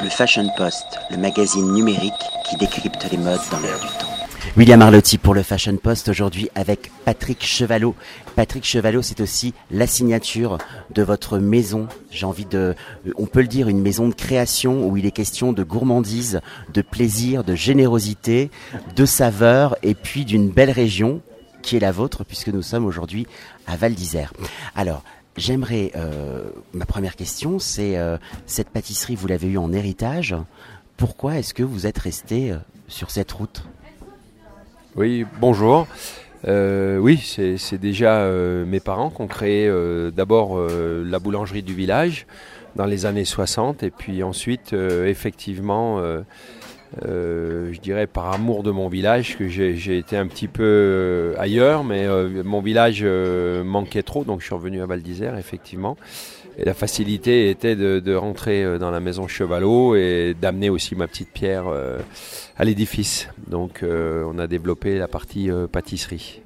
Le Fashion Post, le magazine numérique qui décrypte les modes dans l'air du temps. William Arlotti pour le Fashion Post aujourd'hui avec Patrick Chevalot. Patrick Chevalot, c'est aussi la signature de votre maison. J'ai envie de, on peut le dire, une maison de création où il est question de gourmandise, de plaisir, de générosité, de saveur et puis d'une belle région qui est la vôtre puisque nous sommes aujourd'hui à Val d'Isère. Alors, j'aimerais, euh, ma première question, c'est euh, cette pâtisserie, vous l'avez eue en héritage. Pourquoi est-ce que vous êtes resté euh, sur cette route? Oui, bonjour. Oui, c'est déjà mes parents qui ont créé d'abord la boulangerie du village dans les années 60 et puis ensuite effectivement euh, je dirais par amour de mon village que j'ai été un petit peu euh, ailleurs mais euh, mon village euh, manquait trop donc je suis revenu à Val d'Isère effectivement. Et la facilité était de, de rentrer dans la maison Chevalot et d'amener aussi ma petite pierre à l'édifice. Donc on a développé la partie pâtisserie.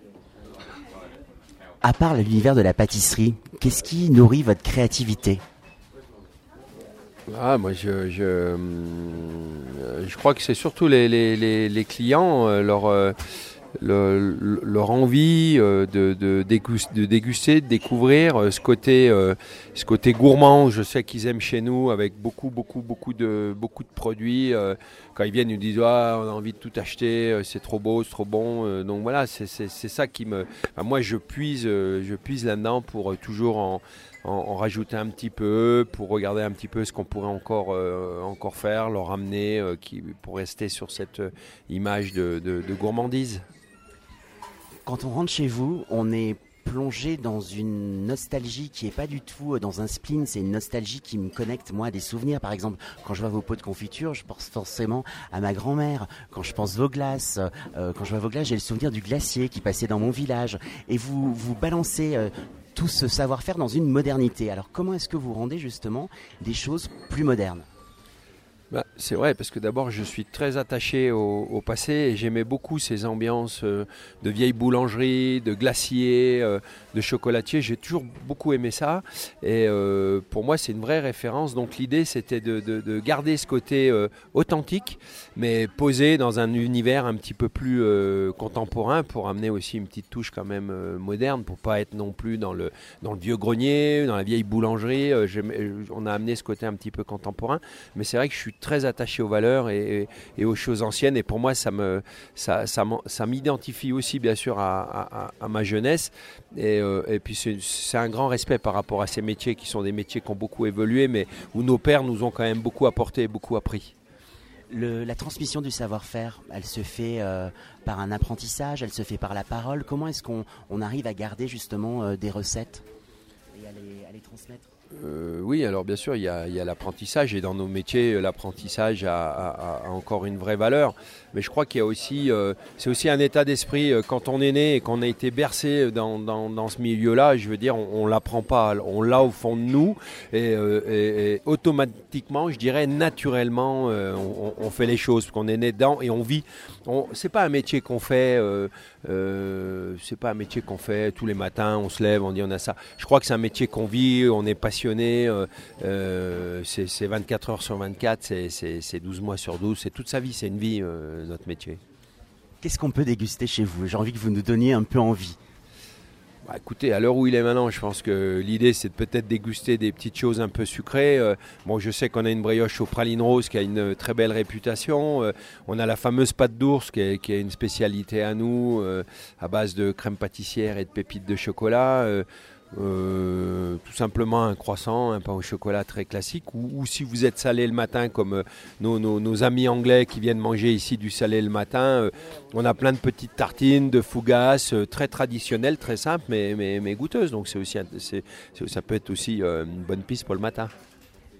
À part l'univers de la pâtisserie, qu'est-ce qui nourrit votre créativité? Ah, moi, je, je, euh, je crois que c'est surtout les, clients, euh, leur, euh, le- le- leur envie euh, de, de, dégus- de déguster, de découvrir ce côté, ce côté gourmand. Je sais qu'ils aiment chez nous avec beaucoup, beaucoup, beaucoup de, beaucoup de produits. Quand ils viennent, ils nous disent ah, on a envie de tout acheter, c'est trop beau, c'est trop bon. Donc voilà, c'est ça qui me. moi, je puise, je puise là-dedans pour toujours en en, en rajouter un petit peu pour regarder un petit peu ce qu'on pourrait encore, euh, encore faire, leur ramener euh, qui, pour rester sur cette euh, image de, gourmandise. Quand on rentre chez vous, on est plongé dans une nostalgie qui est pas du tout dans un spleen, c'est une nostalgie qui me connecte moi à des souvenirs. Par exemple, quand je vois vos pots de confiture, je pense forcément à ma grand-mère. Quand je pense vos glaces, quand je vois vos glaces, j'ai le souvenir du glacier qui passait dans mon village. Et vous vous balancez tout ce savoir-faire dans une modernité. Alors comment est-ce que vous rendez justement des choses plus modernes? Bah, c'est vrai, parce que d'abord, je suis très attaché au, passé et j'aimais beaucoup ces ambiances euh, de vieilles boulangeries, de glaciers, euh, de chocolatiers. J'ai toujours beaucoup aimé ça. Et euh, pour moi, c'est une vraie référence. Donc, l'idée, c'était de, de- de garder ce côté authentique, mais posé dans un univers un petit peu plus contemporain pour amener aussi une petite touche quand même moderne, pour pas être non plus dans le, dans le vieux grenier, dans la vieille boulangerie. On a amené ce côté un petit peu contemporain. Mais c'est vrai que je suis très attaché aux valeurs et, aux choses anciennes. Et pour moi, ça me, ça, ça, m'identifie aussi, bien sûr, à, ma jeunesse. Et, euh, puis, c'est, un grand respect par rapport à ces métiers qui sont des métiers qui ont beaucoup évolué, mais où nos pères nous ont quand même beaucoup apporté et beaucoup appris. La transmission du savoir-faire, elle se fait euh, par un apprentissage, elle se fait par la parole. Comment est-ce qu'on on arrive à garder justement euh, des recettes et à les transmettre? Euh, oui, alors bien sûr, il y a, l'apprentissage et dans nos métiers, l'apprentissage a, encore une vraie valeur. Mais je crois qu'il y a aussi, euh, c'est aussi un état d'esprit euh, quand on est né et qu'on a été bercé dans, dans- ce milieu-là. Je veux dire, on, on l'apprend pas, on l'a au fond de nous et, euh, automatiquement, je dirais naturellement, euh, on, fait les choses qu'on est né dedans et on vit. On, c'est pas un métier qu'on fait. Euh, c'est pas un métier qu'on fait tous les matins, on se lève, on dit on a ça. Je crois que c'est un métier qu'on vit, on est passionné, euh, euh, c'est c'est 24 heures sur 24, c'est- c'est c'est 12 mois sur 12, c'est toute sa vie, c'est une vie, notre métier. Qu'est-ce qu'on peut déguster chez vous? J'ai envie que vous nous donniez un peu envie. Bah, écoutez, à l'heure où il est maintenant, je pense que l'idée c'est de peut-être déguster des petites choses un peu sucrées. Euh, bon, je sais qu'on a une brioche aux pralines roses qui a une euh, très belle réputation. Euh, on a la fameuse pâte d'ours qui est, une spécialité à nous, à base de crème pâtissière et de pépites de chocolat. Euh, tout simplement un croissant, un pain au chocolat très classique. Ou, si vous êtes salé le matin, comme euh, nos, amis anglais qui viennent manger ici du salé le matin, euh, on a plein de petites tartines, de fougasses, très traditionnelles, très simples, mais, mais, goûteuses. Donc c'est aussi, c'est- ça peut être aussi une bonne piste pour le matin.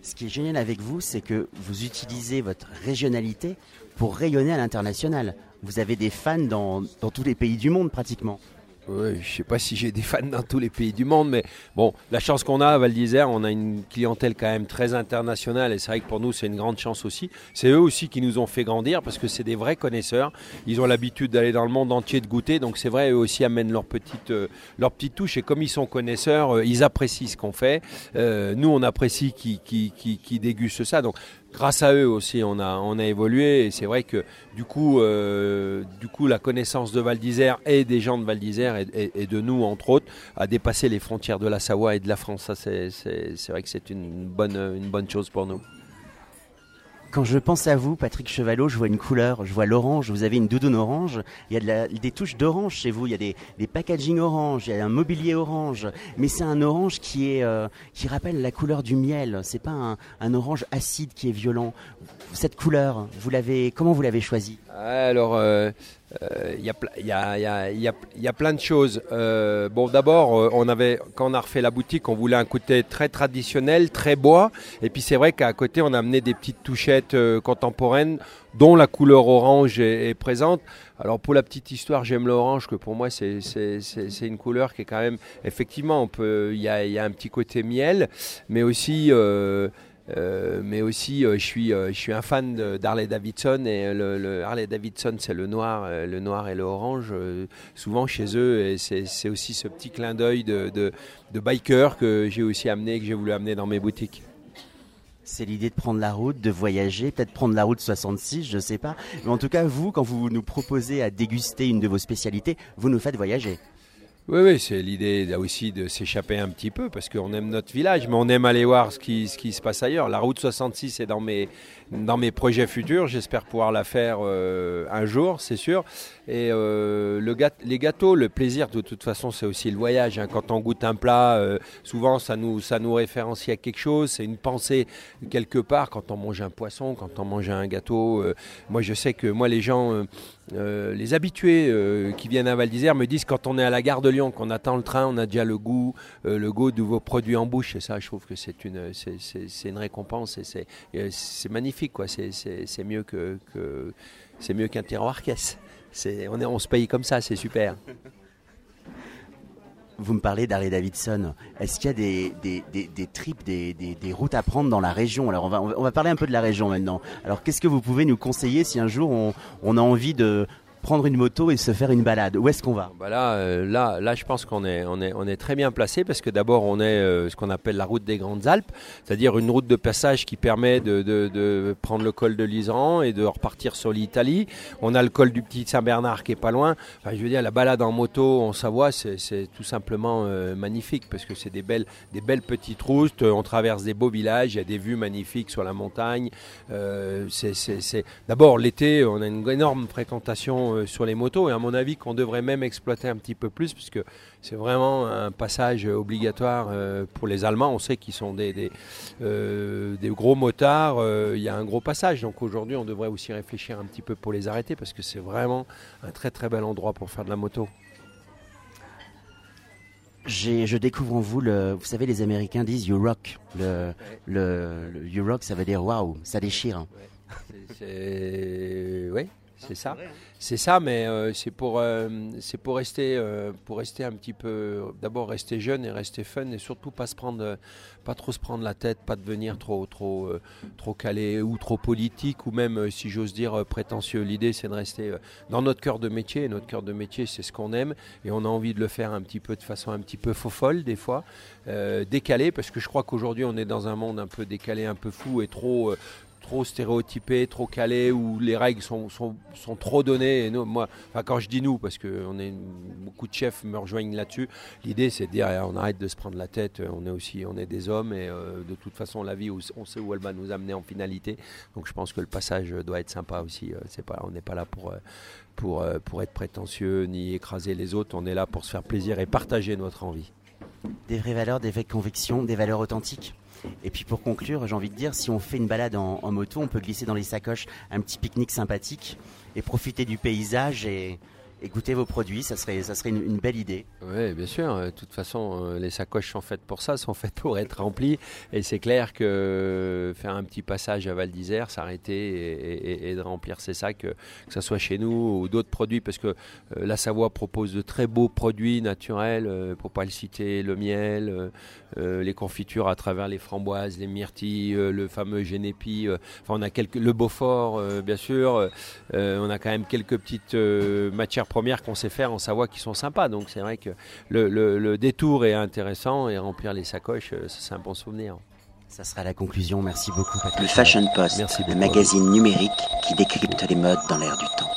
Ce qui est génial avec vous, c'est que vous utilisez votre régionalité pour rayonner à l'international. Vous avez des fans dans, dans tous les pays du monde pratiquement. Ouais, je sais pas si j'ai des fans dans tous les pays du monde, mais bon, la chance qu'on a à Val d'Isère, on a une clientèle quand même très internationale et c'est vrai que pour nous c'est une grande chance aussi. C'est eux aussi qui nous ont fait grandir parce que c'est des vrais connaisseurs. Ils ont l'habitude d'aller dans le monde entier de goûter, donc c'est vrai eux aussi amènent leur petite euh, leur petite touche et comme ils sont connaisseurs, euh, ils apprécient ce qu'on fait. Euh, nous on apprécie qui qui, qui, qui dégustent ça, donc grâce à eux aussi, on a, on a évolué. Et c'est vrai que du coup, euh, du coup, la connaissance de Val d'Isère et des gens de Val d'Isère et, de nous, entre autres, a dépassé les frontières de la Savoie et de la France. C'est vrai que c'est une bonne chose pour nous. Quand je pense à vous, Patrick Chevalot, je vois une couleur, je vois l'orange. Vous avez une doudoune orange. Il y a des touches d'orange chez vous. Il y a des, des, packaging orange. Il y a un mobilier orange. Mais c'est un orange qui est euh, qui rappelle la couleur du miel. C'est pas un, orange acide qui est violent. Cette couleur, vous l'avez comment vous l'avez choisi? Alors. Euh, il y, a, plein de choses. Euh, bon, d'abord, euh, on avait, quand on a refait la boutique, on voulait un côté très traditionnel, très bois. Et puis c'est vrai qu'à côté, on a amené des petites touchettes euh, contemporaines, dont la couleur orange est, présente. Alors pour la petite histoire, j'aime l'orange, que pour moi c'est une couleur qui est quand même, effectivement, il y a, un petit côté miel, mais aussi euh, mais aussi, euh, je, suis, euh, je suis un fan d'Harley Davidson et le, Harley Davidson, c'est le noir, le noir et le orange, souvent chez eux. C'est aussi ce petit clin d'œil de, de, de, biker que j'ai aussi amené, que j'ai voulu amener dans mes boutiques. C'est l'idée de prendre la route, de voyager, peut-être prendre la route 66, je ne sais pas. Mais en tout cas, vous, quand vous nous proposez à déguster une de vos spécialités, vous nous faites voyager. Oui, oui, c'est l'idée aussi de s'échapper un petit peu parce qu'on aime notre village, mais on aime aller voir ce qui, se passe ailleurs. La route 66 est dans mes, dans mes projets futurs. J'espère pouvoir la faire euh, un jour, c'est sûr. Et euh, le les gâteaux, le plaisir, de toute façon, c'est aussi le voyage. Hein. Quand on goûte un plat, euh, souvent, ça nous, ça nous référencie à quelque chose. C'est une pensée quelque part. Quand on mange un poisson, quand on mange un gâteau. moi, je sais que moi, les gens, les habitués qui viennent à Val d'Isère me disent quand on est à la gare de Lyon, qu'on attend le train, on a déjà le goût, le goût de vos produits en bouche. Et ça, je trouve que c'est une, c'est, une récompense et c'est, c'est magnifique. Quoi. C'est, mieux que, c'est mieux qu'un tiroir caisse on se paye comme ça, c'est super. Vous me parlez d'Harley Davidson. Est-ce qu'il y a des, des, des, des routes à prendre dans la région? Alors on va, on va parler un peu de la région maintenant. Alors qu'est-ce que vous pouvez nous conseiller si un jour on, on a envie de, prendre une moto et se faire une balade Où est-ce qu'on va? Bah là, euh, là, là, je pense qu'on est, on est, on est très bien placé parce que d'abord, on est euh, ce qu'on appelle la route des Grandes Alpes, c'est-à-dire une route de passage qui permet de, de, prendre le col de l'Iseran et de repartir sur l'Italie. On a le col du Petit Saint-Bernard qui est pas loin. Enfin, je veux dire, la balade en moto en Savoie, c'est tout simplement euh, magnifique parce que c'est des belles, des belles petites routes. On traverse des beaux villages, il y a des vues magnifiques sur la montagne. c'est D'abord, l'été, on a une énorme fréquentation euh, sur les motos et à mon avis qu'on devrait même exploiter un petit peu plus puisque c'est vraiment un passage obligatoire euh, pour les Allemands. On sait qu'ils sont des, des, euh, gros motards, il y a un gros passage. Donc aujourd'hui on devrait aussi réfléchir un petit peu pour les arrêter parce que c'est vraiment un très très bel endroit pour faire de la moto. je découvre en vous, le, vous savez, les Américains disent you rock. Le, le, you rock, ça veut dire waouh, ça déchire. Oui, c'est ça. Hein. C'est ça, mais euh, c'est pour, euh, c'est pour rester, euh, pour rester un petit peu, d'abord rester jeune et rester fun et surtout pas se prendre, pas trop se prendre la tête, pas devenir trop, trop, trop calé ou trop politique ou même, si j'ose dire, prétentieux. L'idée, c'est de rester dans notre cœur de métier. Et notre cœur de métier, c'est ce qu'on aime et on a envie de le faire un petit peu de façon un petit peu faux folle des fois, décalé, parce que je crois qu'aujourd'hui, on est dans un monde un peu décalé, un peu fou et trop trop stéréotypé, trop calé, où les règles sont, sont, sont trop données. Et moi, quand je dis nous, parce que on est, beaucoup de chefs me rejoignent là-dessus, l'idée c'est de dire eh, on arrête de se prendre la tête, on est aussi on est des hommes et euh, de toute façon la vie, on sait où elle va nous amener en finalité. Donc je pense que le passage doit être sympa aussi. Euh, c'est pas, on n'est pas là pour, euh, pour, pour être prétentieux ni écraser les autres, on est là pour se faire plaisir et partager notre envie. Des vraies valeurs, des vraies convictions, des valeurs authentiques. Et puis pour conclure, j'ai envie de dire, si on fait une balade en, moto, on peut glisser dans les sacoches un petit pique-nique sympathique et profiter du paysage et, goûter vos produits, ça serait, ça serait une, belle idée. Oui, bien sûr. De toute façon, les sacoches sont faites pour ça, sont faites pour être remplies. Et c'est clair que faire un petit passage à Val d'Isère, s'arrêter et, de remplir ses sacs, que ce soit chez nous ou d'autres produits, parce que la Savoie propose de très beaux produits naturels, pour pas le citer, le miel, les confitures à travers les framboises, les myrtilles, le fameux génépi. enfin, on a le Beaufort, bien sûr. on a quand même quelques petites matières premières qu'on sait faire en Savoie qui sont sympas. Donc c'est vrai que le, détour est intéressant et remplir les sacoches, euh, c'est un bon souvenir. Ça sera la conclusion. Merci beaucoup. Le Fashion Post, le magazine numérique qui décrypte les modes dans l'air du temps.